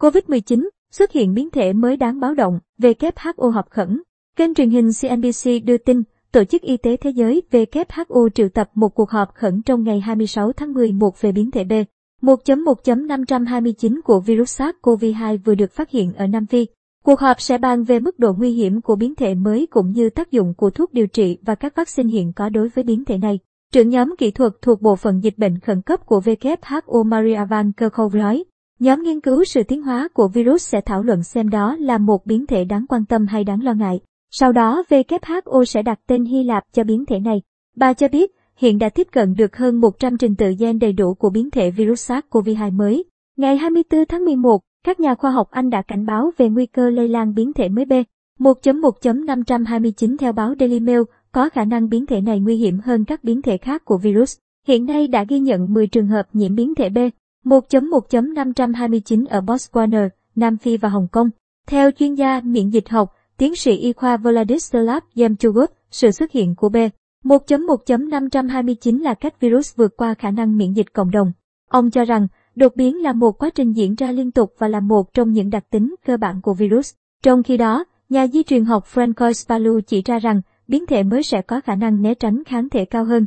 COVID-19, xuất hiện biến thể mới đáng báo động, WHO họp khẩn. Kênh truyền hình CNBC đưa tin, Tổ chức Y tế Thế giới WHO triệu tập một cuộc họp khẩn trong ngày 26 tháng 11 về biến thể B. 1.1.529 của virus SARS-CoV-2 vừa được phát hiện ở Nam Phi. Cuộc họp sẽ bàn về mức độ nguy hiểm của biến thể mới cũng như tác dụng của thuốc điều trị và các vaccine hiện có đối với biến thể này. Trưởng nhóm kỹ thuật thuộc Bộ phận Dịch bệnh khẩn cấp của WHO Maria Van Kerkhove nói, nhóm nghiên cứu sự tiến hóa của virus sẽ thảo luận xem đó là một biến thể đáng quan tâm hay đáng lo ngại. Sau đó WHO sẽ đặt tên Hy Lạp cho biến thể này. Bà cho biết, hiện đã tiếp cận được hơn 100 trình tự gen đầy đủ của biến thể virus SARS-CoV-2 mới. Ngày 24 tháng 11, các nhà khoa học Anh đã cảnh báo về nguy cơ lây lan biến thể mới B. 1.1.529 theo báo Daily Mail, có khả năng biến thể này nguy hiểm hơn các biến thể khác của virus. Hiện nay đã ghi nhận 10 trường hợp nhiễm biến thể B. 1.1.529 ở Botswana, Nam Phi và Hồng Kông. Theo chuyên gia miễn dịch học, tiến sĩ y khoa Vladislav Yemchugov, sự xuất hiện của B. 1.1.529 là cách virus vượt qua khả năng miễn dịch cộng đồng. Ông cho rằng, đột biến là một quá trình diễn ra liên tục và là một trong những đặc tính cơ bản của virus. Trong khi đó, nhà di truyền học Francois Palu chỉ ra rằng, biến thể mới sẽ có khả năng né tránh kháng thể cao hơn.